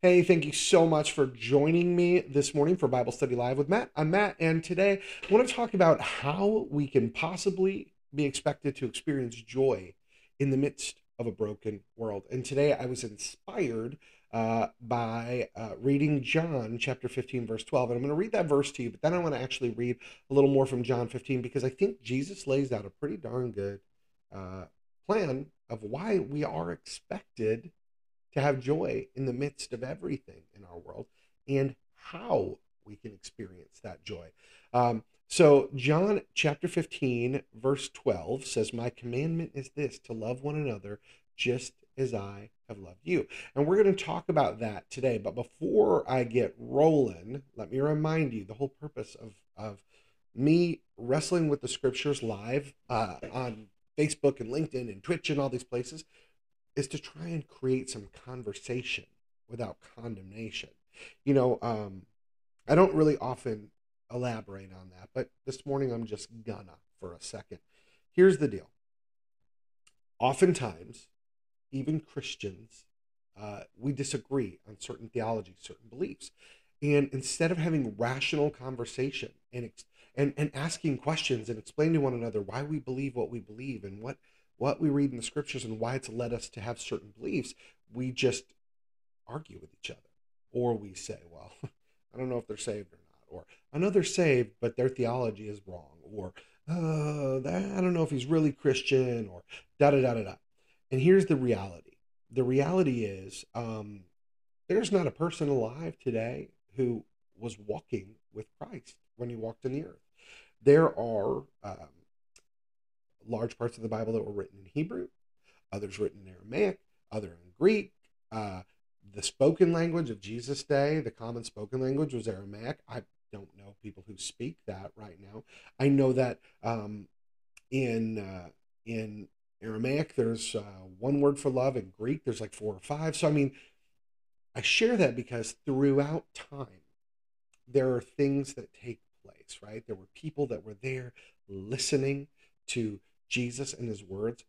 Hey, thank you so much for joining me this morning for Bible Study Live with Matt. I'm Matt, and today I want to talk about how we can possibly be expected to experience joy in the midst of a broken world. And today I was inspired uh, by uh, reading John chapter 15, verse 12. And I'm going to read that verse to you, but then I want to actually read a little more from John 15 because I think Jesus lays out a pretty darn good uh, plan of why we are expected to have joy in the midst of everything in our world and how we can experience that joy. Um, so, John chapter 15, verse 12 says, My commandment is this to love one another just as I have loved you. And we're going to talk about that today. But before I get rolling, let me remind you the whole purpose of, of me wrestling with the scriptures live uh, on Facebook and LinkedIn and Twitch and all these places is to try and create some conversation without condemnation. You know, um, I don't really often elaborate on that, but this morning I'm just gonna for a second. Here's the deal. Oftentimes, even Christians, uh, we disagree on certain theology, certain beliefs. And instead of having rational conversation and, and, and asking questions and explaining to one another why we believe what we believe and what what we read in the scriptures and why it's led us to have certain beliefs, we just argue with each other. Or we say, well, I don't know if they're saved or not. Or I know they're saved, but their theology is wrong. Or uh, I don't know if he's really Christian or da da da da da. And here's the reality the reality is um, there's not a person alive today who was walking with Christ when he walked in the earth. There are um, large parts of the Bible that were written in Hebrew, others written in Aramaic, other in Greek. Uh, the spoken language of Jesus' day, the common spoken language was Aramaic. I don't know people who speak that right now. I know that um, in uh, in Aramaic there's uh, one word for love. In Greek there's like four or five. So I mean, I share that because throughout time there are things that take place. Right? There were people that were there listening to Jesus and his words,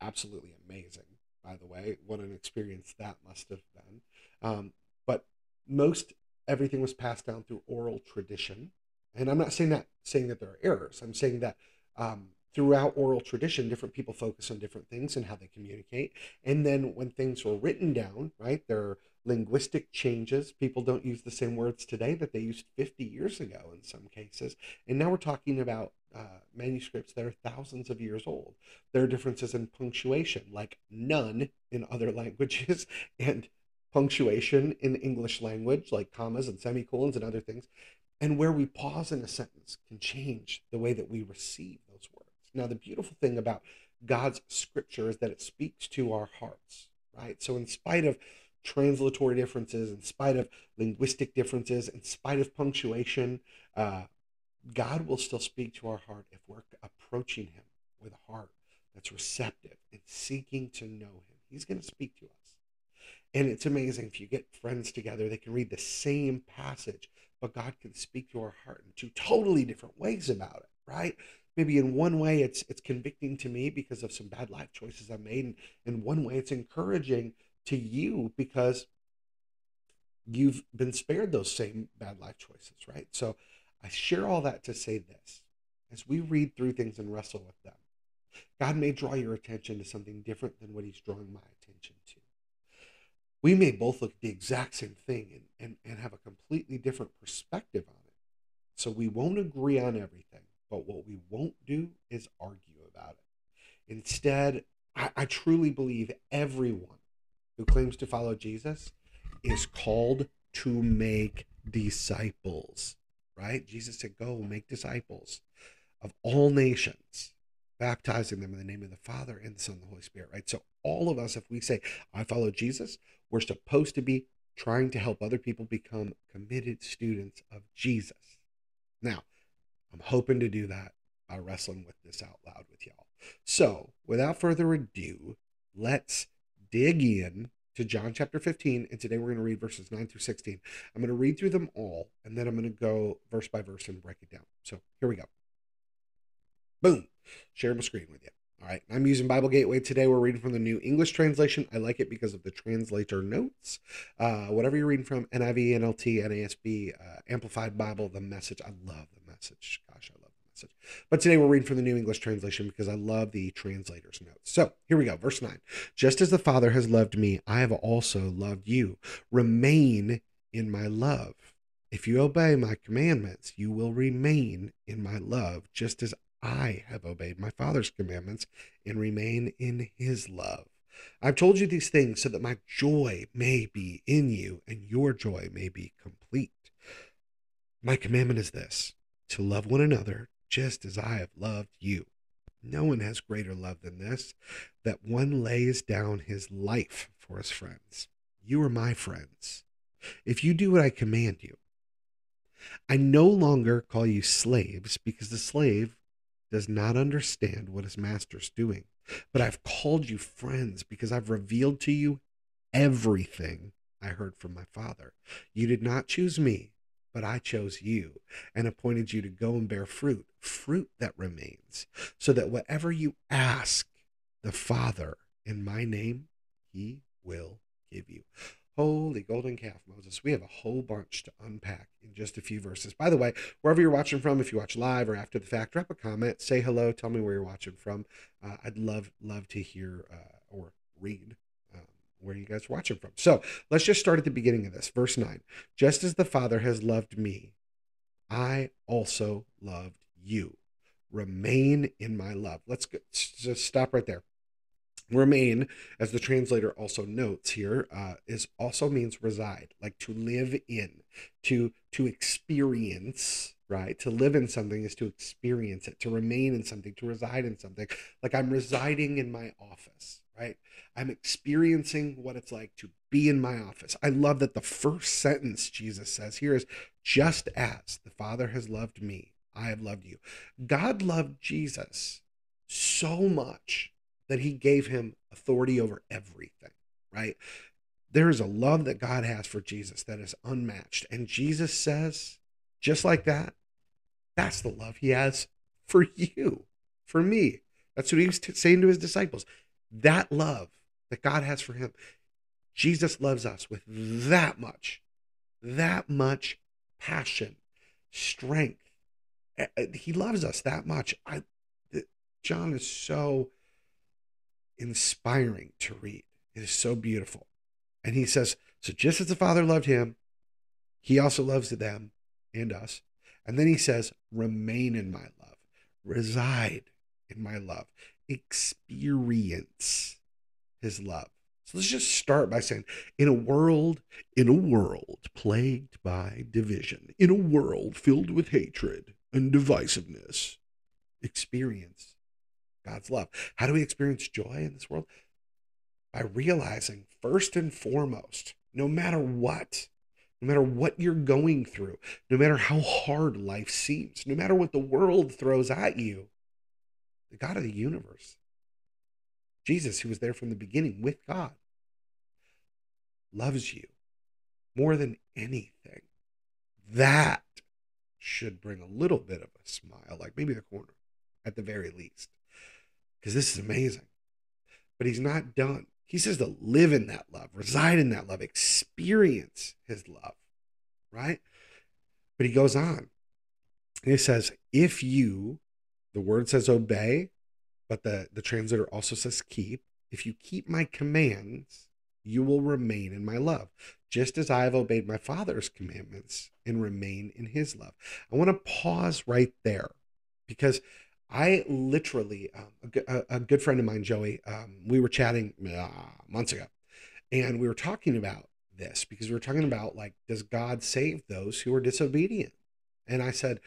absolutely amazing, by the way. What an experience that must have been. Um, but most everything was passed down through oral tradition. And I'm not saying that saying that there are errors. I'm saying that um, throughout oral tradition, different people focus on different things and how they communicate. And then when things were written down, right, there linguistic changes. People don't use the same words today that they used 50 years ago in some cases. And now we're talking about uh, manuscripts that are thousands of years old. There are differences in punctuation, like none in other languages, and punctuation in English language, like commas and semicolons and other things. And where we pause in a sentence can change the way that we receive those words. Now, the beautiful thing about God's scripture is that it speaks to our hearts, right? So, in spite of translatory differences, in spite of linguistic differences, in spite of punctuation, uh, God will still speak to our heart if we're approaching Him with a heart that's receptive and seeking to know Him. He's going to speak to us. And it's amazing if you get friends together, they can read the same passage, but God can speak to our heart in two totally different ways about it, right? Maybe in one way it's it's convicting to me because of some bad life choices I made, and in one way it's encouraging to you because you've been spared those same bad life choices, right? So I share all that to say this as we read through things and wrestle with them, God may draw your attention to something different than what He's drawing my attention to. We may both look at the exact same thing and, and, and have a completely different perspective on it. So we won't agree on everything, but what we won't do is argue about it. Instead, I, I truly believe everyone who claims to follow Jesus is called to make disciples right? Jesus said, Go make disciples of all nations, baptizing them in the name of the Father and the Son and the Holy Spirit, right? So, all of us, if we say, I follow Jesus, we're supposed to be trying to help other people become committed students of Jesus. Now, I'm hoping to do that by wrestling with this out loud with y'all. So, without further ado, let's dig in to John chapter 15, and today we're going to read verses 9 through 16. I'm going to read through them all, and then I'm going to go verse by verse and break it down. So here we go. Boom. Share my screen with you. All right, I'm using Bible Gateway today. We're reading from the New English Translation. I like it because of the translator notes. Uh, whatever you're reading from, NIV, NLT, NASB, uh, Amplified Bible, the message. I love the message. Gosh, I love the message. But today we're reading from the New English Translation because I love the translator's notes. So here we go, verse 9. Just as the Father has loved me, I have also loved you. Remain in my love. If you obey my commandments, you will remain in my love, just as I have obeyed my Father's commandments and remain in his love. I've told you these things so that my joy may be in you and your joy may be complete. My commandment is this to love one another just as I have loved you. No one has greater love than this, that one lays down his life for his friends. You are my friends. If you do what I command you, I no longer call you slaves because the slave does not understand what his master's doing. But I've called you friends because I've revealed to you everything I heard from my Father. You did not choose me, but I chose you and appointed you to go and bear fruit, fruit that remains, so that whatever you ask the Father in my name, he will give you. Holy golden calf, Moses. We have a whole bunch to unpack in just a few verses. By the way, wherever you're watching from, if you watch live or after the fact, drop a comment, say hello, tell me where you're watching from. Uh, I'd love love to hear uh, or read where you guys watching from. So let's just start at the beginning of this. Verse 9 Just as the Father has loved me, I also loved you. Remain in my love. Let's go, just stop right there. Remain, as the translator also notes here, uh, is also means reside, like to live in, to to experience, right? To live in something is to experience it, to remain in something, to reside in something. Like I'm residing in my office, right? I'm experiencing what it's like to be in my office. I love that the first sentence Jesus says here is just as the Father has loved me, I have loved you. God loved Jesus so much that he gave him authority over everything, right? There is a love that God has for Jesus that is unmatched. And Jesus says, just like that, that's the love he has for you, for me. That's what he was t- saying to his disciples. That love that God has for him. Jesus loves us with that much, that much passion, strength. He loves us that much. I, John is so inspiring to read. It is so beautiful. And he says, So just as the Father loved him, he also loves them and us. And then he says, Remain in my love, reside in my love, experience his love. So let's just start by saying, in a world, in a world plagued by division, in a world filled with hatred and divisiveness, experience God's love. How do we experience joy in this world? By realizing, first and foremost, no matter what, no matter what you're going through, no matter how hard life seems, no matter what the world throws at you, the God of the universe, Jesus, who was there from the beginning with God, loves you more than anything. That should bring a little bit of a smile, like maybe the corner at the very least because this is amazing. But he's not done. He says to live in that love, reside in that love, experience his love, right? But he goes on. And he says, if you, the word says obey, but the, the translator also says keep. If you keep my commands, you will remain in my love, just as I have obeyed my Father's commandments and remain in his love. I want to pause right there because I literally, um, a, a, good friend of mine, Joey, um, we were chatting uh, months ago, and we were talking about this because we were talking about like, does God save those who are disobedient? And I said,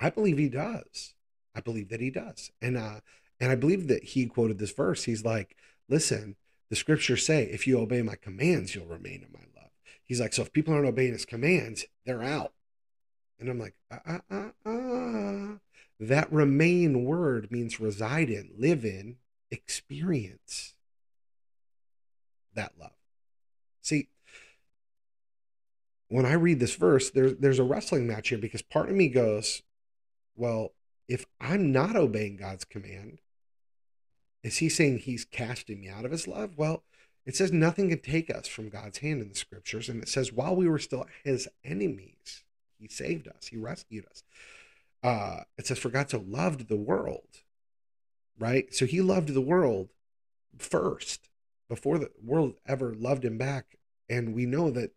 I believe He does. I believe that He does, and uh, and I believe that He quoted this verse. He's like, listen, the Scriptures say, if you obey My commands, you'll remain in My love. He's like, so if people aren't obeying His commands, they're out. And I'm like, uh, uh, uh. That remain word means reside in, live in, experience that love. See, when I read this verse, there, there's a wrestling match here because part of me goes, well, if I'm not obeying God's command, is he saying he's casting me out of his love? Well, it says nothing can take us from God's hand in the scriptures. And it says, while we were still his enemies, he saved us, he rescued us. Uh, it says, for God so loved the world, right? So he loved the world first before the world ever loved him back. And we know that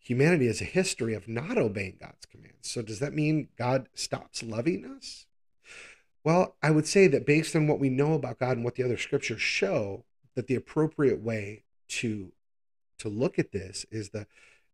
humanity has a history of not obeying God's commands. So does that mean God stops loving us? Well, I would say that based on what we know about God and what the other scriptures show, that the appropriate way to to look at this is the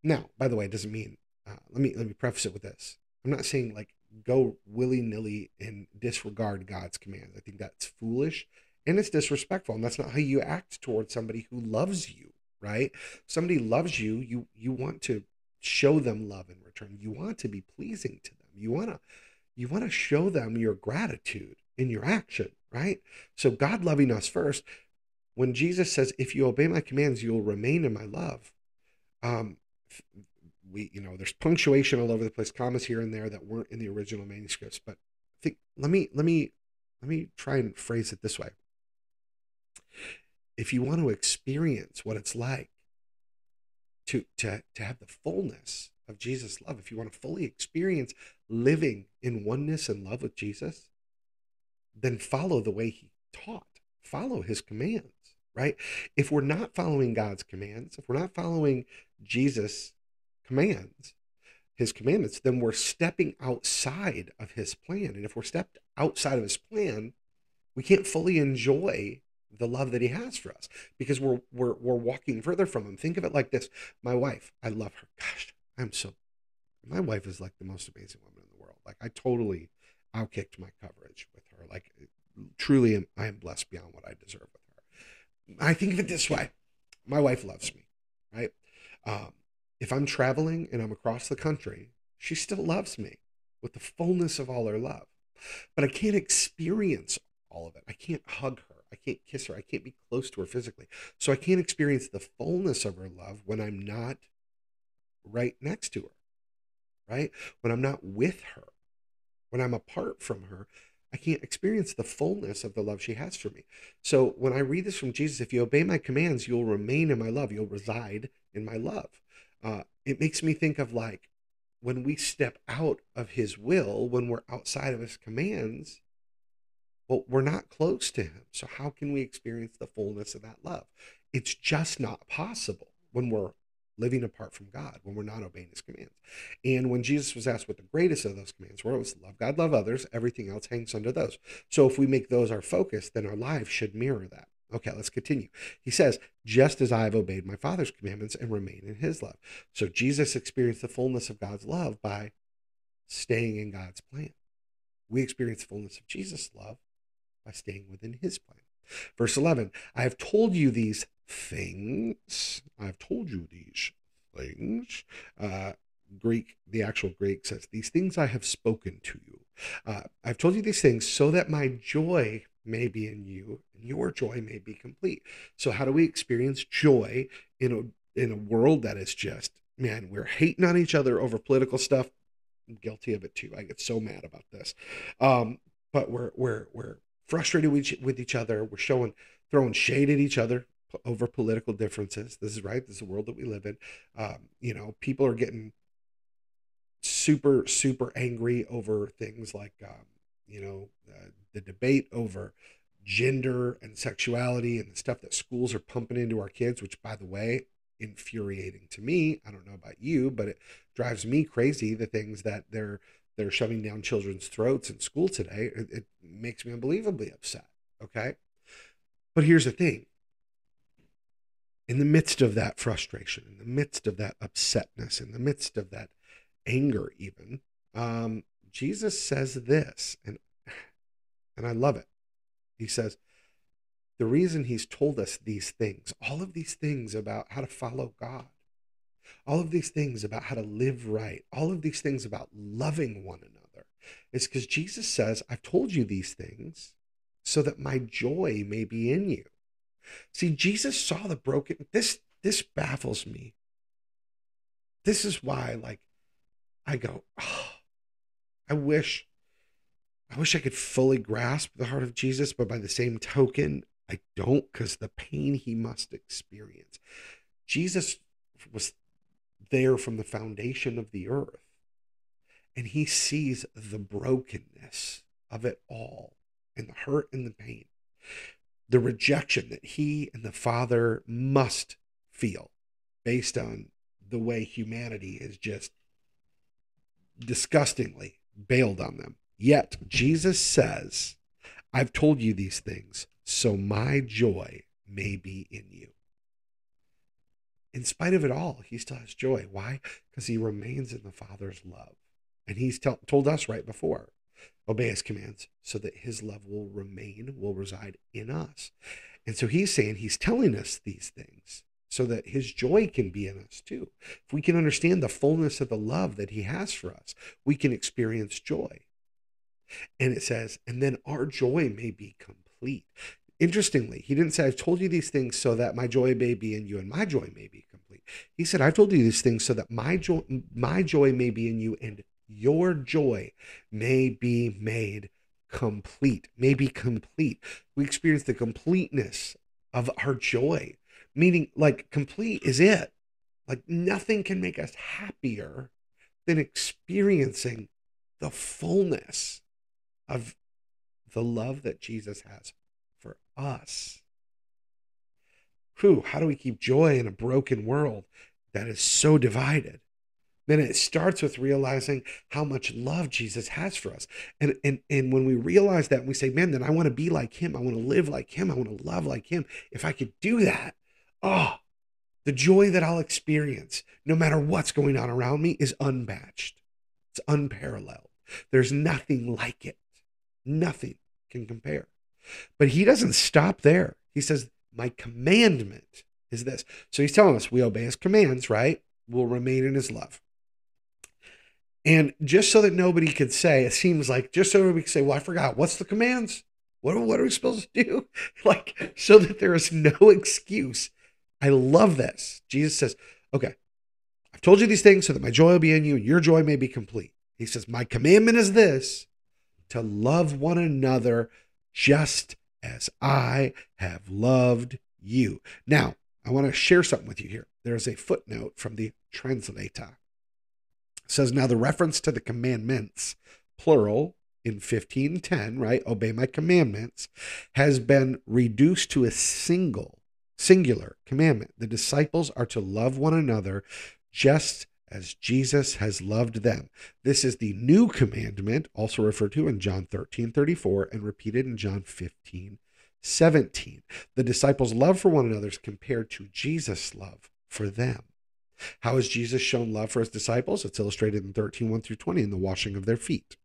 now. By the way, it doesn't mean. Uh, let me let me preface it with this. I'm not saying like go willy nilly and disregard God's commands. I think that's foolish and it's disrespectful, and that's not how you act towards somebody who loves you. Right? Somebody loves you. You you want to show them love in return. You want to be pleasing to them. You want to you want to show them your gratitude in your action, right? So God loving us first. When Jesus says, "If you obey my commands, you'll remain in my love," um, we, you know, there's punctuation all over the place, commas here and there that weren't in the original manuscripts. But I think let me let me let me try and phrase it this way. If you want to experience what it's like to to to have the fullness of Jesus' love, if you want to fully experience living in oneness and love with Jesus, then follow the way he taught, follow his commands, right? If we're not following God's commands, if we're not following Jesus' commands, his commandments, then we're stepping outside of his plan. And if we're stepped outside of his plan, we can't fully enjoy the love that he has for us because we're we're we're walking further from him. Think of it like this. My wife, I love her. Gosh, I'm so my wife is like the most amazing woman in the world. Like I totally outkicked my coverage with her. Like truly am, I am blessed beyond what I deserve with her. I think of it this way. My wife loves me, right? Um, if I'm traveling and I'm across the country, she still loves me with the fullness of all her love. But I can't experience all of it. I can't hug her. I can't kiss her. I can't be close to her physically. So I can't experience the fullness of her love when I'm not right next to her, right? When I'm not with her, when I'm apart from her, I can't experience the fullness of the love she has for me. So when I read this from Jesus, if you obey my commands, you'll remain in my love, you'll reside in my love. Uh, it makes me think of like when we step out of his will, when we're outside of his commands, well, we're not close to him. So how can we experience the fullness of that love? It's just not possible when we're living apart from God, when we're not obeying his commands. And when Jesus was asked what the greatest of those commands were, it was love God, love others. Everything else hangs under those. So if we make those our focus, then our lives should mirror that. Okay, let's continue. He says, just as I have obeyed my Father's commandments and remain in his love. So Jesus experienced the fullness of God's love by staying in God's plan. We experience the fullness of Jesus' love by staying within his plan. Verse 11, I have told you these things. I've told you these things. Uh, Greek, the actual Greek says, These things I have spoken to you. Uh, I've told you these things so that my joy may be in you and your joy may be complete. So, how do we experience joy in a, in a world that is just, man, we're hating on each other over political stuff? I'm guilty of it too. I get so mad about this. Um, but we're, we're, we're frustrated with each, with each other. We're showing, throwing shade at each other over political differences. This is right. This is the world that we live in. Um, you know, people are getting super, super angry over things like, um, you know, uh, the debate over gender and sexuality and the stuff that schools are pumping into our kids, which, by the way, infuriating to me. I don't know about you, but it drives me crazy. The things that they're they're shoving down children's throats in school today. It, it makes me unbelievably upset. Okay, but here's the thing: in the midst of that frustration, in the midst of that upsetness, in the midst of that anger, even, um, Jesus says this, and and I love it. He says, the reason he's told us these things, all of these things about how to follow God, all of these things about how to live right, all of these things about loving one another, is because Jesus says, I've told you these things so that my joy may be in you. See, Jesus saw the broken. This this baffles me. This is why, like, I go, oh, I wish, I wish I could fully grasp the heart of Jesus, but by the same token, I don't because the pain he must experience. Jesus was there from the foundation of the earth, and he sees the brokenness of it all and the hurt and the pain, the rejection that he and the Father must feel based on the way humanity is just disgustingly bailed on them. Yet Jesus says, I've told you these things so my joy may be in you. In spite of it all, he still has joy. Why? Because he remains in the Father's love. And he's t- told us right before obey his commands so that his love will remain, will reside in us. And so he's saying, he's telling us these things so that his joy can be in us too. If we can understand the fullness of the love that he has for us, we can experience joy. And it says, and then our joy may be complete. Interestingly, he didn't say, I've told you these things so that my joy may be in you and my joy may be complete. He said, I've told you these things so that my joy, my joy may be in you and your joy may be made complete, may be complete. We experience the completeness of our joy, meaning like complete is it. Like nothing can make us happier than experiencing the fullness of the love that Jesus has for us. Whew, how do we keep joy in a broken world that is so divided? Then it starts with realizing how much love Jesus has for us. And, and, and when we realize that, we say, man, then I want to be like him. I want to live like him. I want to love like him. If I could do that, oh, the joy that I'll experience, no matter what's going on around me, is unmatched. It's unparalleled. There's nothing like it. Nothing can compare. But he doesn't stop there. He says, My commandment is this. So he's telling us we obey his commands, right? We'll remain in his love. And just so that nobody could say, it seems like just so we could say, well, I forgot, what's the commands? What, what are we supposed to do? like, so that there is no excuse. I love this. Jesus says, okay, I've told you these things so that my joy will be in you and your joy may be complete. He says, my commandment is this to love one another just as I have loved you. Now, I want to share something with you here. There's a footnote from the translator says now the reference to the commandments, plural, in 1510, right? Obey my commandments, has been reduced to a single, singular commandment. The disciples are to love one another just as Jesus has loved them. This is the new commandment, also referred to in John 13 34 and repeated in John 15 17. The disciples' love for one another is compared to Jesus' love for them. How has Jesus shown love for his disciples? It's illustrated in 13, 1 through 20 in the washing of their feet.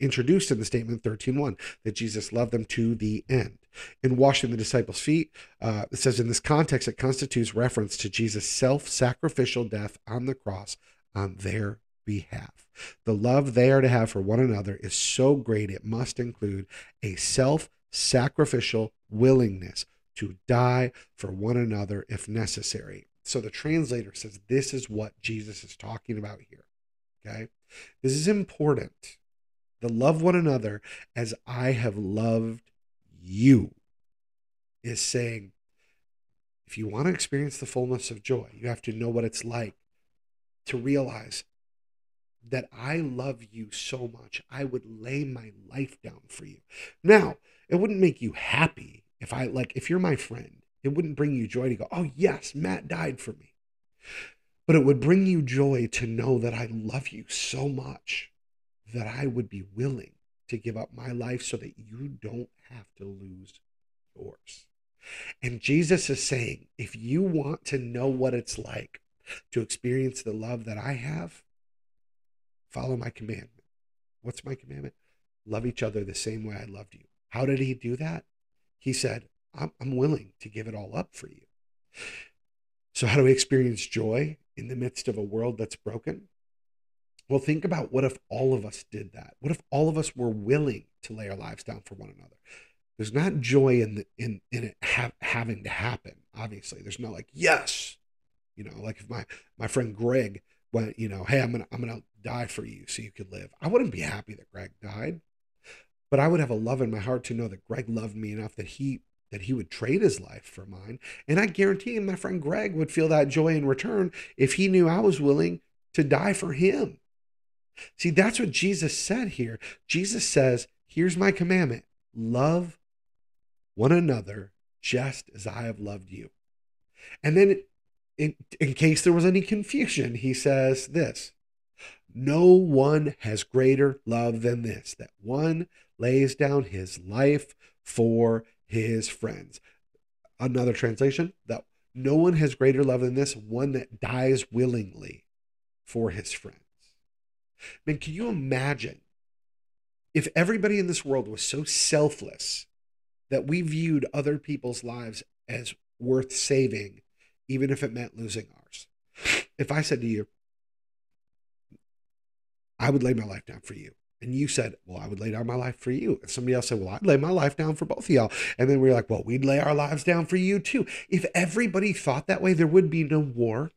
Introduced in the statement 13.1 that Jesus loved them to the end. In washing the disciples' feet, uh, it says in this context, it constitutes reference to Jesus' self sacrificial death on the cross on their behalf. The love they are to have for one another is so great, it must include a self sacrificial willingness to die for one another if necessary. So the translator says this is what Jesus is talking about here. Okay. This is important. The love one another as I have loved you is saying, if you want to experience the fullness of joy, you have to know what it's like to realize that I love you so much, I would lay my life down for you. Now, it wouldn't make you happy if I, like, if you're my friend it wouldn't bring you joy to go, oh, yes, Matt died for me. But it would bring you joy to know that I love you so much that I would be willing to give up my life so that you don't have to lose yours. And Jesus is saying, if you want to know what it's like to experience the love that I have, follow my commandment. What's my commandment? Love each other the same way I loved you. How did he do that? He said, I'm, I'm willing to give it all up for you. So, how do we experience joy in the midst of a world that's broken? Well, think about what if all of us did that? What if all of us were willing to lay our lives down for one another? There's not joy in the, in in it ha- having to happen. Obviously, there's no like yes, you know, like if my my friend Greg went, you know, hey, I'm gonna I'm gonna die for you so you could live. I wouldn't be happy that Greg died. but I would have a love in my heart to know that Greg loved me enough that he that he would trade his life for mine. And I guarantee him my friend Greg would feel that joy in return if he knew I was willing to die for him. See, that's what Jesus said here. Jesus says, Here's my commandment love one another just as I have loved you. And then, in, in case there was any confusion, he says this No one has greater love than this, that one lays down his life for his friends. Another translation that no one has greater love than this, one that dies willingly for his friends. I mean, can you imagine if everybody in this world was so selfless that we viewed other people's lives as worth saving, even if it meant losing ours? If I said to you, I would lay my life down for you. And you said, Well, I would lay down my life for you. And somebody else said, Well, I'd lay my life down for both of y'all. And then we are like, Well, we'd lay our lives down for you too. If everybody thought that way, there would be no war.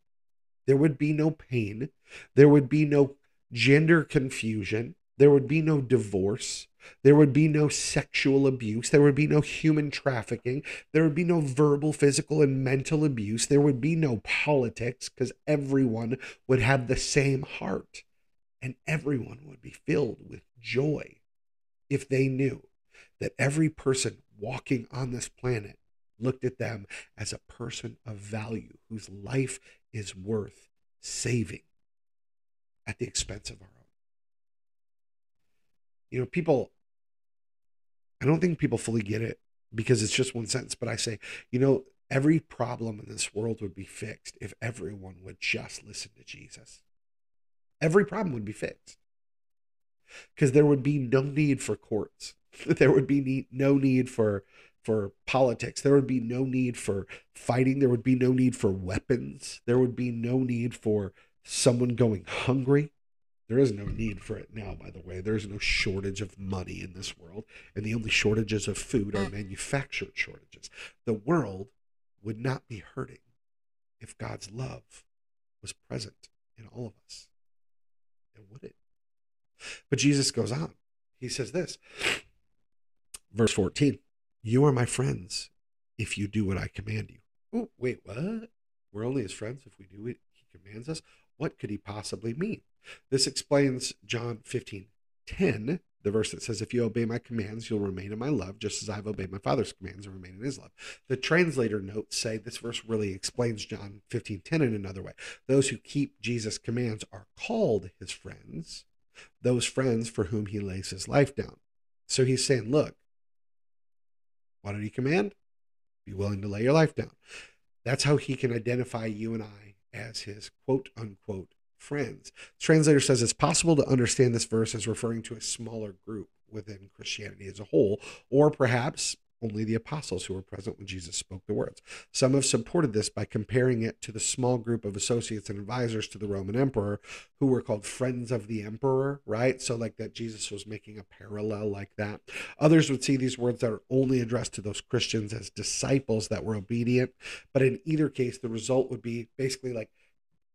There would be no pain. There would be no gender confusion. There would be no divorce. There would be no sexual abuse. There would be no human trafficking. There would be no verbal, physical, and mental abuse. There would be no politics because everyone would have the same heart and everyone would be filled with joy if they knew that every person walking on this planet looked at them as a person of value whose life is worth saving at the expense of our own. You know, people, I don't think people fully get it because it's just one sentence, but I say, you know, every problem in this world would be fixed if everyone would just listen to Jesus. Every problem would be fixed. Because there would be no need for courts. There would be need, no need for for politics. There would be no need for fighting. There would be no need for weapons. There would be no need for someone going hungry there is no need for it now by the way there's no shortage of money in this world and the only shortages of food are mm. manufactured shortages the world would not be hurting if god's love was present in all of us would it? But Jesus goes on. He says this, verse 14 You are my friends if you do what I command you. Oh, wait, what? We're only his friends if we do what he commands us? What could he possibly mean? This explains John 15 10 the verse that says, If you obey my commands, you'll remain in my love, just as I've obeyed my Father's commands and remain in his love. The translator notes say this verse really explains John 15 10 in another way. Those who keep Jesus' commands are called his friends, those friends for whom he lays his life down. So he's saying, Look, what did he command? Be willing to lay your life down. That's how he can identify you and I as his quote unquote friends. The translator says it's possible to understand this verse as referring to a smaller group within Christianity as a whole, or perhaps only the apostles who were present when Jesus spoke the words. Some have supported this by comparing it to the small group of associates and advisors to the Roman emperor who were called friends of the emperor, right? So, like that, Jesus was making a parallel like that. Others would see these words that are only addressed to those Christians as disciples that were obedient. But in either case, the result would be basically like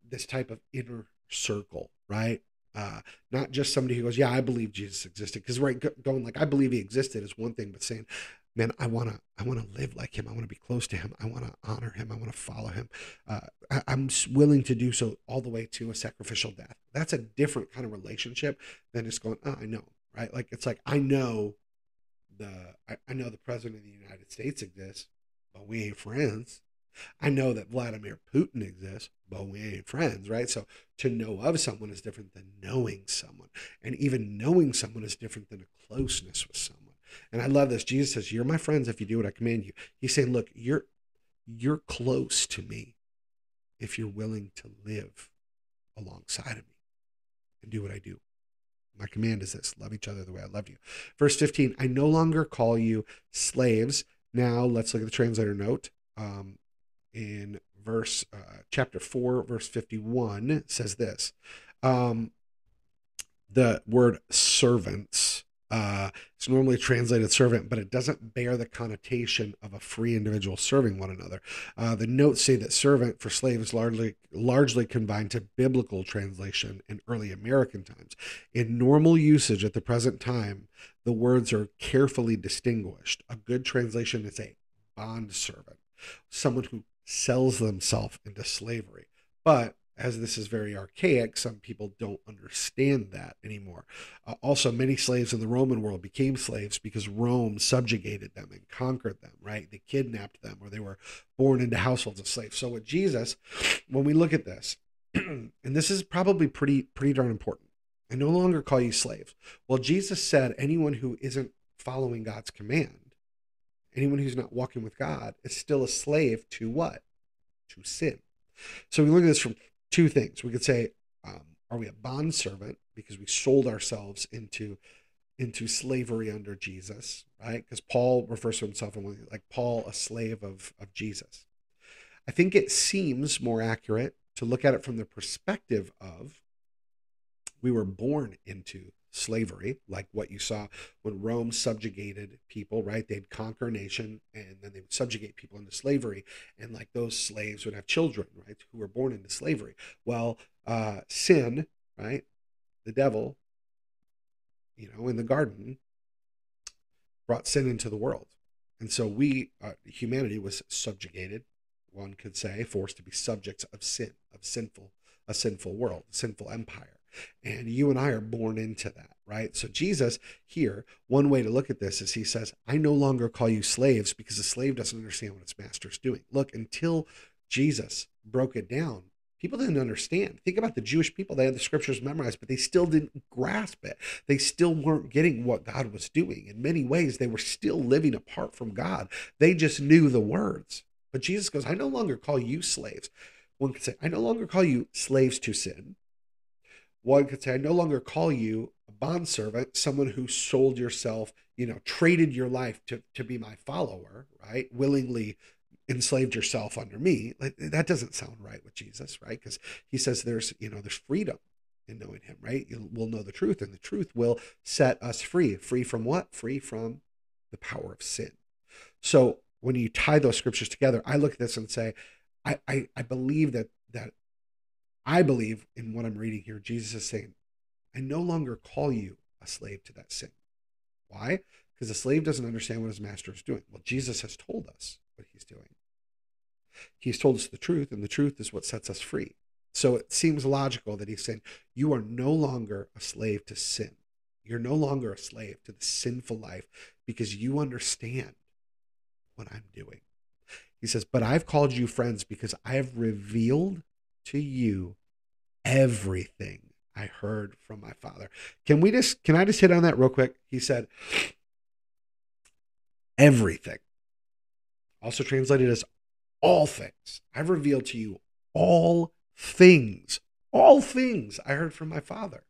this type of inner circle, right? Uh, not just somebody who goes, "Yeah, I believe Jesus existed," because right, going like, "I believe he existed" is one thing, but saying, "Man, I want to, I want to live like him. I want to be close to him. I want to honor him. I want to follow him. Uh, I, I'm willing to do so all the way to a sacrificial death." That's a different kind of relationship than just going, "Oh, I know," right? Like it's like I know the, I, I know the president of the United States exists, but we ain't friends. I know that Vladimir Putin exists, but we ain't friends, right? So to know of someone is different than knowing someone. And even knowing someone is different than a closeness with someone. And I love this. Jesus says, You're my friends if you do what I command you. He's saying, Look, you're you're close to me if you're willing to live alongside of me and do what I do. My command is this love each other the way I love you. Verse 15, I no longer call you slaves. Now let's look at the translator note. Um, in verse uh, chapter 4 verse 51 says this um, the word servants Uh, it's normally translated servant, but it doesn't bear the connotation of a free individual serving one another. Uh, the notes say that servant for slaves largely largely confined to biblical translation in early American times. In normal usage at the present time, the words are carefully distinguished. A good translation is a bond servant, someone who sells themselves into slavery. But as this is very archaic, some people don't understand that anymore. Uh, also, many slaves in the Roman world became slaves because Rome subjugated them and conquered them, right? They kidnapped them or they were born into households of slaves. So with Jesus, when we look at this, and this is probably pretty pretty darn important. I no longer call you slaves. Well, Jesus said anyone who isn't following God's command, anyone who's not walking with God is still a slave to what? To sin. So we look at this from two things. We could say, um, are we a bond servant because we sold ourselves into into slavery under Jesus, right? Because Paul refers to himself like Paul, a slave of of Jesus. I think it seems more accurate to look at it from the perspective of we were born into slavery, like what you saw when Rome subjugated people, right? They'd conquer a nation and then they would subjugate people into slavery. And like those slaves would have children, right? Who were born into slavery. Well, uh, sin, right? The devil, you know, in the garden brought sin into the world. And so we, uh, humanity was subjugated, one could say, forced to be subjects of sin, of sinful, a sinful world, sinful empire. And you and I are born into that, right? So, Jesus here, one way to look at this is he says, I no longer call you slaves because a slave doesn't understand what its master's doing. Look, until Jesus broke it down, people didn't understand. Think about the Jewish people. They had the scriptures memorized, but they still didn't grasp it. They still weren't getting what God was doing. In many ways, they were still living apart from God. They just knew the words. But Jesus goes, I no longer call you slaves. One could say, I no longer call you slaves to sin. One could say, I no longer call you a bondservant, someone who sold yourself, you know, traded your life to, to be my follower, right? Willingly enslaved yourself under me. Like, that doesn't sound right with Jesus, right? Because he says there's, you know, there's freedom in knowing him, right? You will know the truth, and the truth will set us free. Free from what? Free from the power of sin. So when you tie those scriptures together, I look at this and say, I, I, I believe that that I believe in what I'm reading here. Jesus is saying, I no longer call you a slave to that sin. Why? Because the slave doesn't understand what his master is doing. Well, Jesus has told us what he's doing. He's told us the truth, and the truth is what sets us free. So it seems logical that he's saying, You are no longer a slave to sin. You're no longer a slave to the sinful life because you understand what I'm doing. He says, But I've called you friends because I have revealed to you everything I heard from my father. Can we just can I just hit on that real quick? He said everything. Also translated as all things. I've revealed to you all things. All things I heard from my father.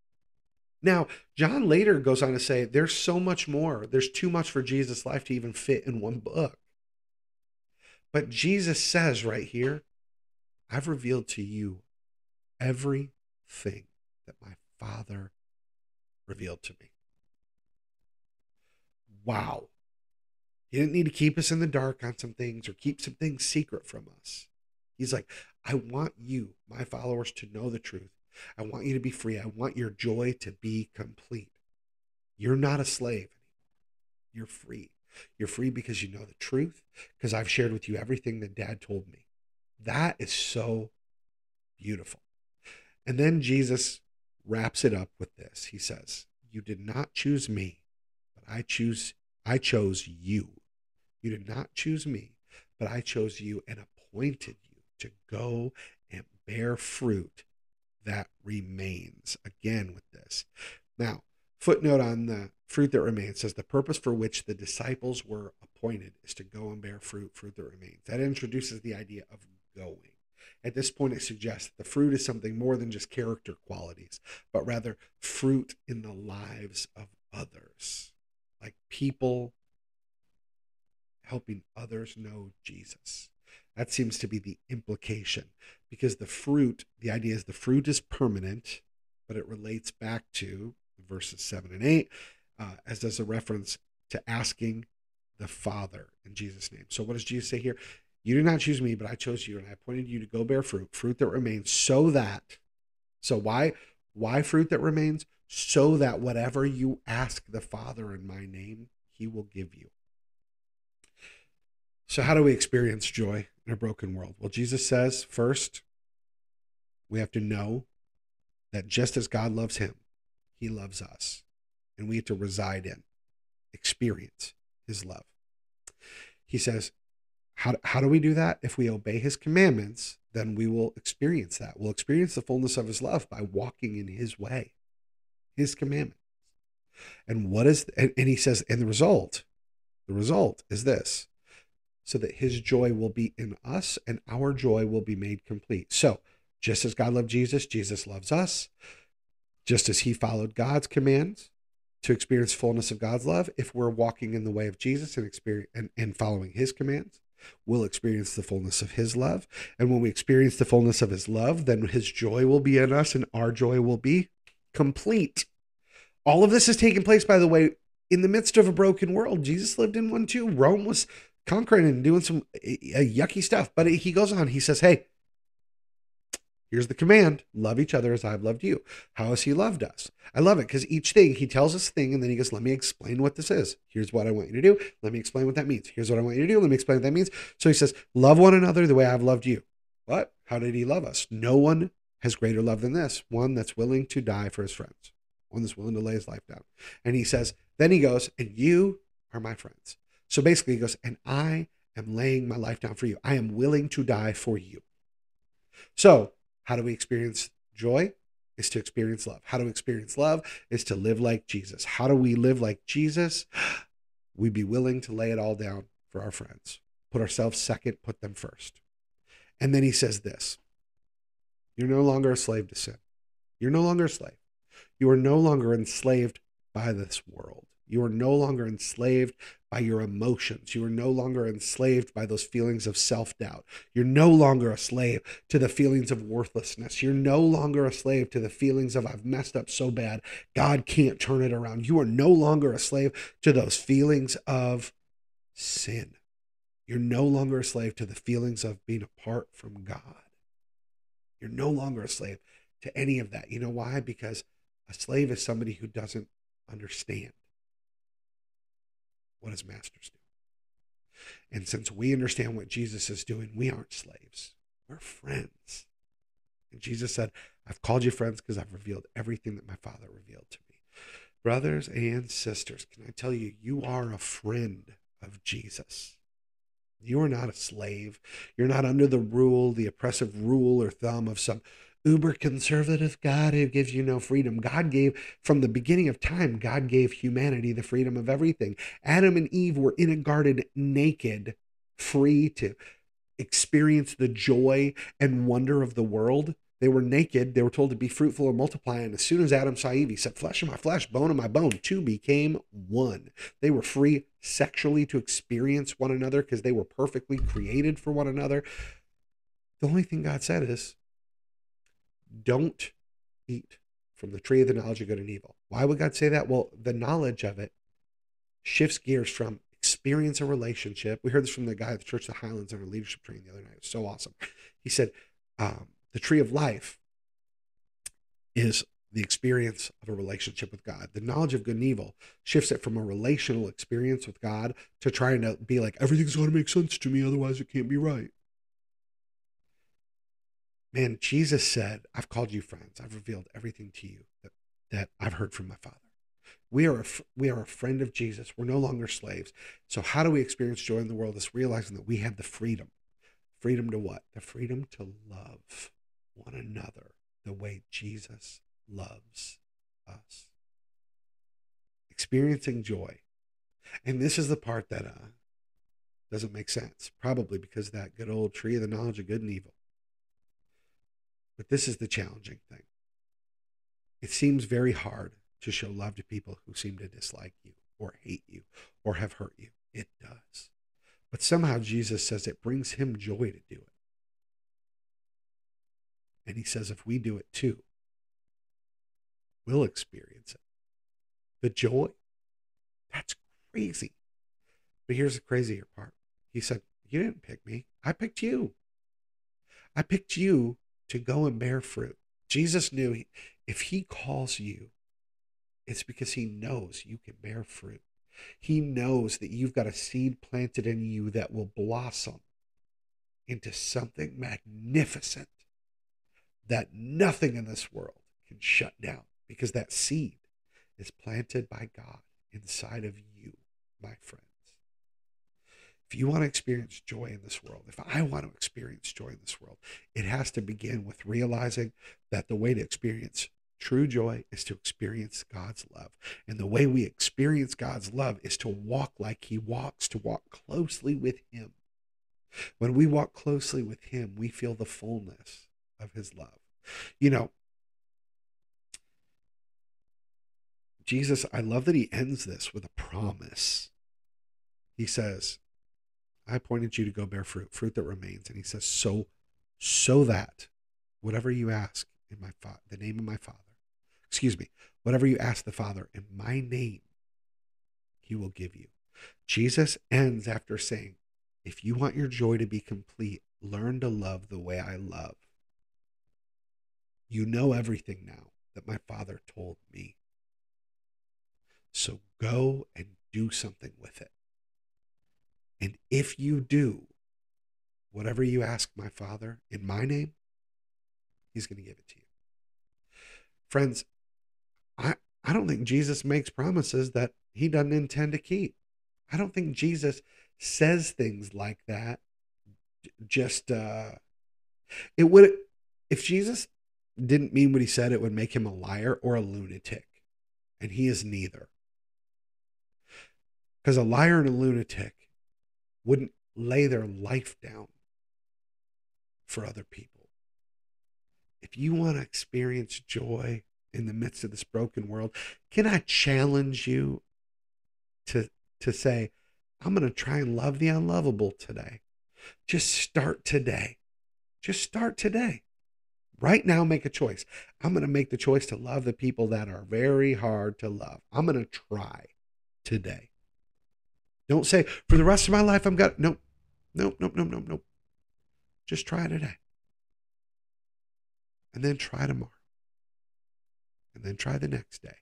Now, John later goes on to say there's so much more. There's too much for Jesus' life to even fit in one book. But Jesus says right here, I've revealed to you everything that my Father revealed to me. Wow. He didn't need to keep us in the dark on some things or keep some things secret from us. He's like, I want you, my followers, to know the truth. I want you to be free. I want your joy to be complete. You're not a slave. You're free. You're free because you know the truth, because I've shared with you everything that dad told me. That is so beautiful. And then Jesus wraps it up with this. He says, You did not choose me, but I choose I chose you. You did not choose me, but I chose you and appointed you to go and bear fruit that remains. Again with this. Now, footnote on the fruit that remains says the purpose for which the disciples were appointed is to go and bear fruit, fruit that remains. That introduces the idea of going. At this point, it suggests that the fruit is something more than just character qualities, but rather fruit in the lives of others, like people helping others know Jesus. That seems to be the implication because the fruit, the idea is the fruit is permanent, but it relates back to verses 7 and 8 uh, as does a reference to asking the Father in Jesus' name. So, what does Jesus say here? You did not choose me, but I chose you, and I appointed you to go bear fruit, fruit that remains, so that. So, why? Why fruit that remains? So that whatever you ask the Father in my name, he will give you. So, how do we experience joy in a broken world? Well, Jesus says first, we have to know that just as God loves him, he loves us. And we have to reside in, experience his love. He says, how, how do we do that? If we obey his commandments, then we will experience that. We'll experience the fullness of his love by walking in his way, his commandments. And what is, and, and he says, and the result, the result is this so that his joy will be in us and our joy will be made complete. So, just as God loved Jesus, Jesus loves us. Just as he followed God's commands to experience fullness of God's love, if we're walking in the way of Jesus and experience and, and following his commands, we'll experience the fullness of his love. And when we experience the fullness of his love, then his joy will be in us and our joy will be complete. All of this is taking place, by the way, in the midst of a broken world. Jesus lived in one too. Rome was conquering and doing some uh, yucky stuff. But he goes on, he says, Hey, here's the command love each other as I've loved you. How has he loved us? I love it because each thing he tells us thing and then he goes, Let me explain what this is. Here's what I want you to do. Let me explain what that means. Here's what I want you to do. Let me explain what that means. So he says, Love one another the way I've loved you. What? How did he love us? No one has greater love than this one that's willing to die for his friends, one that's willing to lay his life down. And he says, Then he goes, And you are my friends. So basically, he goes, and I am laying my life down for you. I am willing to die for you. So, how do we experience joy? Is to experience love. How do we experience love? Is to live like Jesus. How do we live like Jesus? We be willing to lay it all down for our friends, put ourselves second, put them first. And then he says this You're no longer a slave to sin. You're no longer a slave. You are no longer enslaved by this world. You are no longer enslaved by your emotions. You are no longer enslaved by those feelings of self doubt. You're no longer a slave to the feelings of worthlessness. You're no longer a slave to the feelings of, I've messed up so bad, God can't turn it around. You are no longer a slave to those feelings of sin. You're no longer a slave to the feelings of being apart from God. You're no longer a slave to any of that. You know why? Because a slave is somebody who doesn't understand what his masters do. And since we understand what Jesus is doing, we aren't slaves, we're friends. And Jesus said, I've called you friends because I've revealed everything that my Father revealed to me. Brothers and sisters, can I tell you, you are a friend of Jesus. You are not a slave. You're not under the rule, the oppressive rule or thumb of some uber conservative God who gives you no freedom. God gave, from the beginning of time, God gave humanity the freedom of everything. Adam and Eve were in a garden naked, free to experience the joy and wonder of the world. They were naked. They were told to be fruitful and multiply. And as soon as Adam saw Eve, he said, Flesh of my flesh, bone of my bone. Two became one. They were free sexually to experience one another because they were perfectly created for one another. The only thing God said is, don't eat from the tree of the knowledge of good and evil. Why would God say that? Well, the knowledge of it shifts gears from experience a relationship. We heard this from the guy at the Church of the Highlands on our leadership training the other night. It was so awesome. He said, um, the tree of life is the experience of a relationship with God. The knowledge of good and evil shifts it from a relational experience with God to trying to be like, everything's going to make sense to me, otherwise it can't be right. Man, Jesus said, I've called you friends. I've revealed everything to you that, that I've heard from my Father. We are, a, we are a friend of Jesus. We're no longer slaves. So, how do we experience joy in the world? Is realizing that we have the freedom. Freedom to what? The freedom to love one another the way Jesus loves us. Experiencing joy. And this is the part that uh, doesn't make sense, probably because that good old tree of the knowledge of good and evil but this is the challenging thing. It seems very hard to show love to people who seem to dislike you or hate you or have hurt you. It does. But somehow Jesus says it brings him joy to do it. And he says if we do it too, we'll experience it. The joy That's crazy. But here's the crazier part. He said, You didn't pick me. I picked you. I picked you to go and bear fruit. Jesus knew if he calls you, it's because he knows you can bear fruit. He knows that you've got a seed planted in you that will blossom into something magnificent that nothing in this world can shut down because that seed is planted by God inside of you, my friends. If you want to experience joy in this world, if I want to experience joy in this world, it has to begin with realizing that the way to experience true joy is to experience God's love. And the way we experience God's love is to walk like He walks, to walk closely with Him. When we walk closely with Him, we feel the fullness of His love. You know, Jesus, I love that He ends this with a promise. He says, I appointed you to go bear fruit, fruit that remains. And He says, so, so that whatever you ask in my fa- the name of my Father, excuse me, whatever you ask the Father in my name, He will give you. Jesus ends after saying, if you want your joy to be complete, learn to love the way I love. You know everything now that my Father told me. So go and do something with it. And if you do, whatever you ask my Father in my name, He's going to give it to you. Friends, I, I don't think Jesus makes promises that He doesn't intend to keep. I don't think Jesus says things like that just uh it would if jesus didn't mean what he said it would make him a liar or a lunatic and he is neither because a liar and a lunatic wouldn't lay their life down for other people if you want to experience joy in the midst of this broken world can i challenge you to to say I'm going to try and love the unlovable today. Just start today. Just start today. Right now, make a choice. I'm going to make the choice to love the people that are very hard to love. I'm going to try today. Don't say, for the rest of my life, I'm got, nope, nope, nope, nope, nope, nope. Just try today. And then try tomorrow. And then try the next day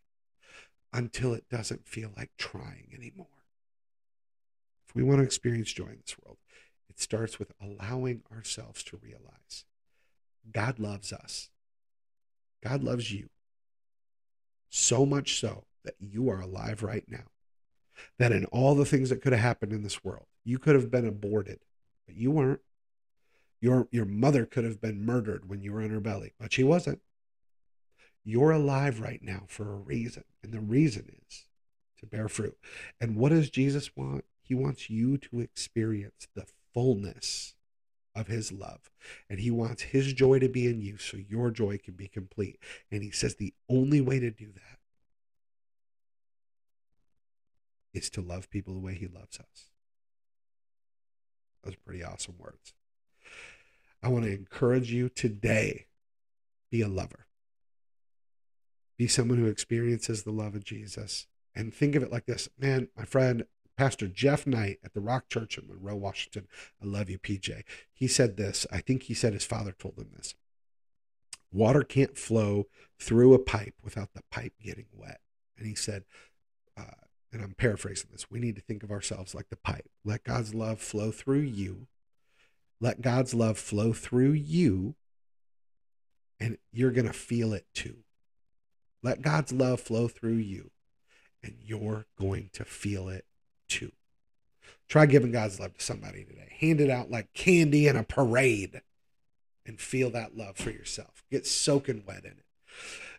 until it doesn't feel like trying anymore. If we want to experience joy in this world, it starts with allowing ourselves to realize God loves us. God loves you so much so that you are alive right now. That in all the things that could have happened in this world, you could have been aborted, but you weren't. Your, your mother could have been murdered when you were in her belly, but she wasn't. You're alive right now for a reason, and the reason is to bear fruit. And what does Jesus want? He wants you to experience the fullness of his love. And he wants his joy to be in you so your joy can be complete. And he says the only way to do that is to love people the way he loves us. Those are pretty awesome words. I want to encourage you today be a lover. Be someone who experiences the love of Jesus. And think of it like this man, my friend, Pastor Jeff Knight at the Rock Church in Monroe, Washington. I love you, PJ. He said this. I think he said his father told him this. Water can't flow through a pipe without the pipe getting wet. And he said, uh, and I'm paraphrasing this, we need to think of ourselves like the pipe. Let God's love flow through you. Let God's love flow through you, and you're going to feel it too. Let God's love flow through you, and you're going to feel it too. Try giving God's love to somebody today. Hand it out like candy in a parade and feel that love for yourself. Get soaking wet in it.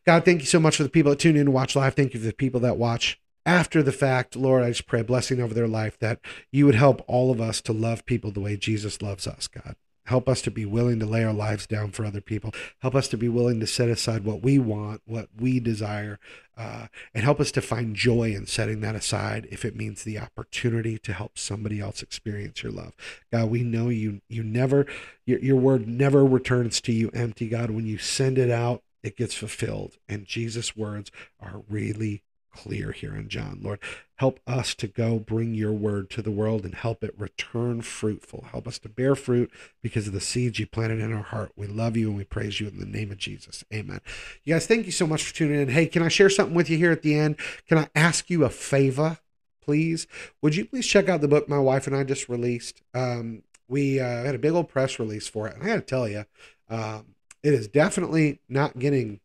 God, thank you so much for the people that tune in and watch live. Thank you for the people that watch after the fact. Lord, I just pray a blessing over their life that you would help all of us to love people the way Jesus loves us, God. Help us to be willing to lay our lives down for other people. Help us to be willing to set aside what we want, what we desire, uh, and help us to find joy in setting that aside if it means the opportunity to help somebody else experience your love. God, we know you. You never, your, your word never returns to you empty. God, when you send it out, it gets fulfilled. And Jesus' words are really clear here in John. Lord, help us to go bring your word to the world and help it return fruitful. Help us to bear fruit because of the seeds you planted in our heart. We love you and we praise you in the name of Jesus. Amen. You guys, thank you so much for tuning in. Hey, can I share something with you here at the end? Can I ask you a favor? Please, would you please check out the book my wife and I just released? Um, we uh, had a big old press release for it, and I got to tell you, um, it is definitely not getting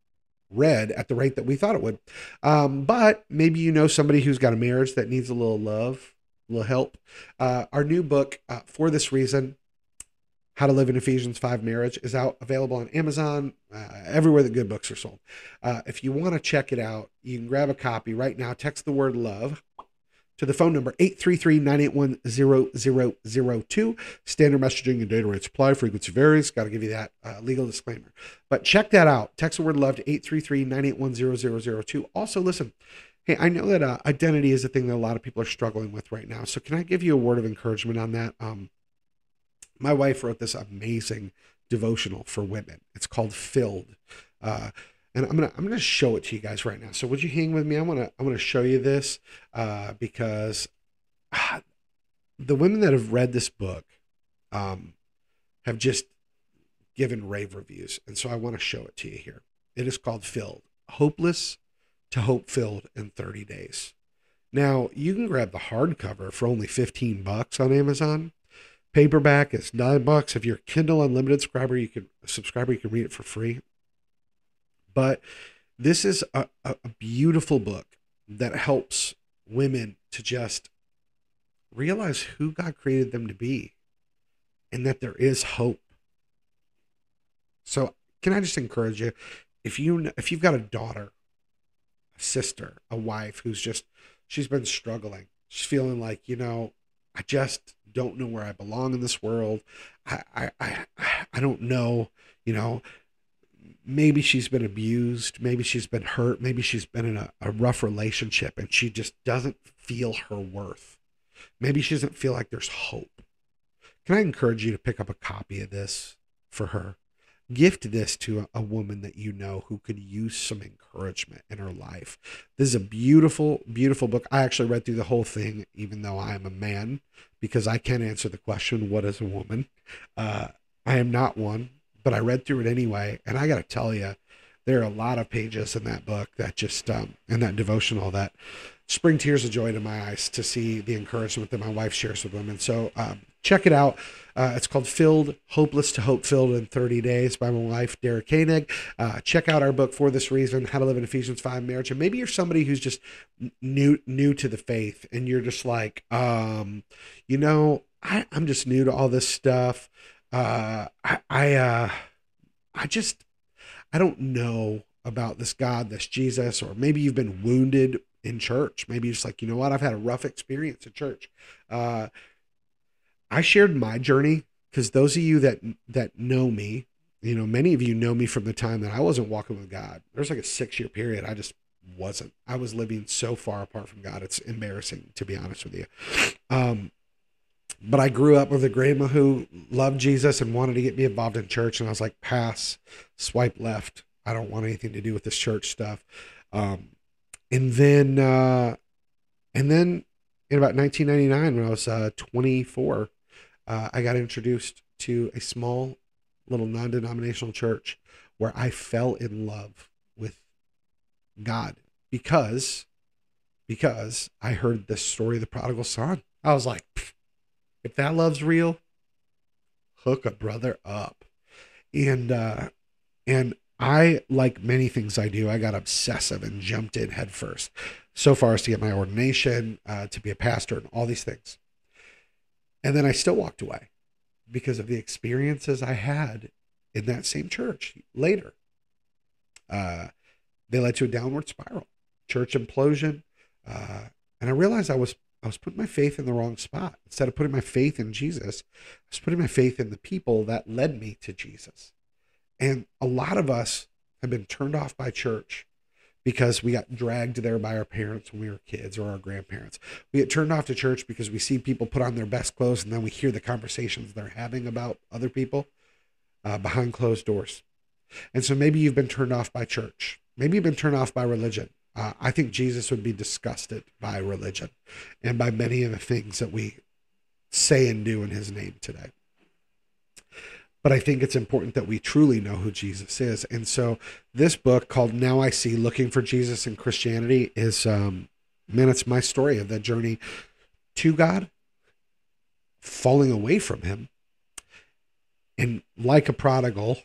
read at the rate that we thought it would. Um, but maybe you know somebody who's got a marriage that needs a little love, a little help. Uh, our new book, uh, For This Reason, How to Live in Ephesians 5 Marriage, is out available on Amazon, uh, everywhere that good books are sold. Uh, if you want to check it out, you can grab a copy right now. Text the word love to the phone number 833-981-0002. Standard messaging and data rates apply. Frequency varies. Got to give you that uh, legal disclaimer. But check that out. Text the word love to 833-981-0002. Also, listen, hey, I know that uh, identity is a thing that a lot of people are struggling with right now. So can I give you a word of encouragement on that? Um, my wife wrote this amazing devotional for women. It's called Filled. Uh, and I'm gonna I'm gonna show it to you guys right now. So would you hang with me? I wanna I'm gonna show you this uh, because ah, the women that have read this book um, have just given rave reviews, and so I want to show it to you here. It is called Filled, Hopeless to Hope Filled in 30 Days. Now you can grab the hardcover for only 15 bucks on Amazon. Paperback is nine bucks. If you're a Kindle Unlimited subscriber, you can subscriber you can read it for free. But this is a, a beautiful book that helps women to just realize who God created them to be and that there is hope. So, can I just encourage you if you if you've got a daughter, a sister, a wife who's just she's been struggling, she's feeling like, you know, I just don't know where I belong in this world. I I I, I don't know, you know, maybe she's been abused, maybe she's been hurt, maybe she's been in a, a, rough relationship and she just doesn't feel her worth. Maybe she doesn't feel like there's hope. Can I encourage you to pick up a copy of this for her? Gift this to a, woman that you know who could use some encouragement in her life. This is a beautiful, beautiful book. I actually read through the whole thing, even though I am a man, because I can't answer the question, What is a woman? Uh, I am not one but I read through it anyway. And I got to tell you, there are a lot of pages in that book that just, um, in that devotional that spring tears of joy to my eyes to see the encouragement that my wife shares with. And so um, check it out. Uh, it's called Filled, Hopeless to Hope Filled in 30 Days by my wife, Derek Koenig. Uh, check out our book for this reason, How to Live in Ephesians 5 Marriage. And maybe you're somebody who's just new new to the faith and you're just like, um, you know, I, I'm just new to all this stuff uh, I I, uh, I just I don't know about this God, this Jesus, or maybe you've been wounded in church. Maybe it's like you know what, I've had a rough experience in church. Uh, I shared my journey because those of you that that know me, you know, many of you know me from the time that I wasn't walking with God. There's like a six year period I just wasn't. I was living so far apart from God. It's embarrassing to be honest with you. Um, but I grew up with a grandma who loved Jesus and wanted to get me involved in church. And I was like, pass, swipe left. I don't want anything to do with this church stuff. Um, and then, uh, and then in about 1999, when I was uh, 24, uh, I got introduced to a small little non denominational church where I fell in love with God because because I heard the story of the prodigal son. I was like, if that love's real, hook a brother up. And uh and I like many things I do, I got obsessive and jumped in headfirst. So far as to get my ordination, uh, to be a pastor, and all these things. And then I still walked away because of the experiences I had in that same church later. Uh, they led to a downward spiral, church implosion. Uh, and I realized I was I was putting my faith in the wrong spot. Instead of putting my faith in Jesus, I was putting my faith in the people that led me to Jesus. And a lot of us have been turned off by church because we got dragged there by our parents when we were kids or our grandparents. We get turned off to church because we see people put on their best clothes and then we hear the conversations they're having about other people uh, behind closed doors. And so maybe you've been turned off by church. Maybe you've been turned off by religion. Uh, I think Jesus would be disgusted by religion and by many of the things that we say and do in his name today. But I think it's important that we truly know who Jesus is. And so this book called Now I See Looking for Jesus in Christianity is, um, man, it's my story of that journey to God, falling away from him, and like a prodigal,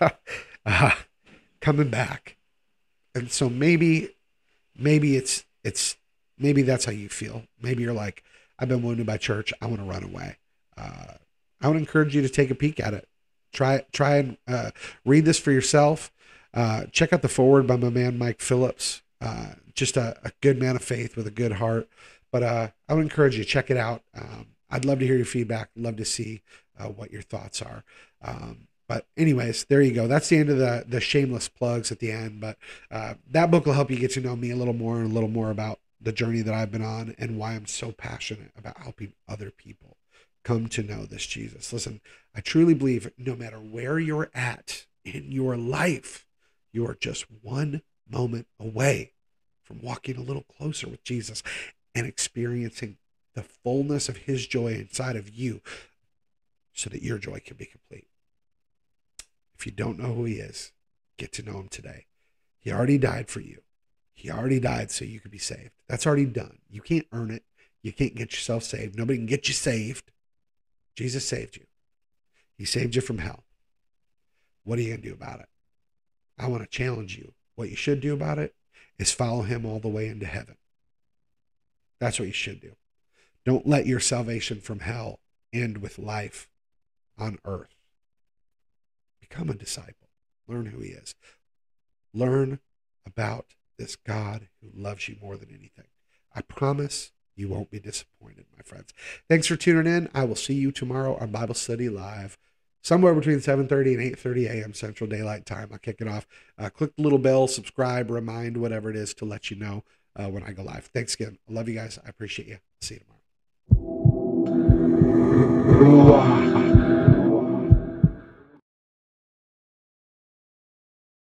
uh, coming back. And so maybe, maybe it's, it's, maybe that's how you feel. Maybe you're like, I've been wounded by church. I want to run away. Uh, I would encourage you to take a peek at it. Try try and uh, read this for yourself. Uh, check out the forward by my man Mike Phillips. Uh, just a, a, good man of faith with a good heart. But uh, I would encourage you to check it out. Um, I'd love to hear your feedback. Love to see uh, what your thoughts are. Um, but anyways, there you go. That's the end of the the shameless plugs at the end. But uh, that book will help you get to know me a little more and a little more about the journey that I've been on and why I'm so passionate about helping other people come to know this Jesus. Listen, I truly believe no matter where you're at in your life, you are just one moment away from walking a little closer with Jesus and experiencing the fullness of his joy inside of you so that your joy can be complete. If you don't know who he is, get to know him today. He already died for you. He already died so you could be saved. That's already done. You can't earn it. You can't get yourself saved. Nobody can get you saved. Jesus saved you. He saved you from hell. What are you going to do about it? I want to challenge you. What you should do about it is follow him all the way into heaven. That's what you should do. Don't let your salvation from hell end with life on earth. Become a disciple. Learn who he is. Learn about this God who loves you more than anything. I promise you won't be disappointed, my friends. Thanks for tuning in. I will see you tomorrow on Bible Study Live, somewhere between 7.30 and 8.30 a.m. Central Daylight Time. I'll kick it off. Uh, click the little bell, subscribe, remind, whatever it is to let you know uh, when I go live. Thanks again. I love you guys. I appreciate you. See you tomorrow.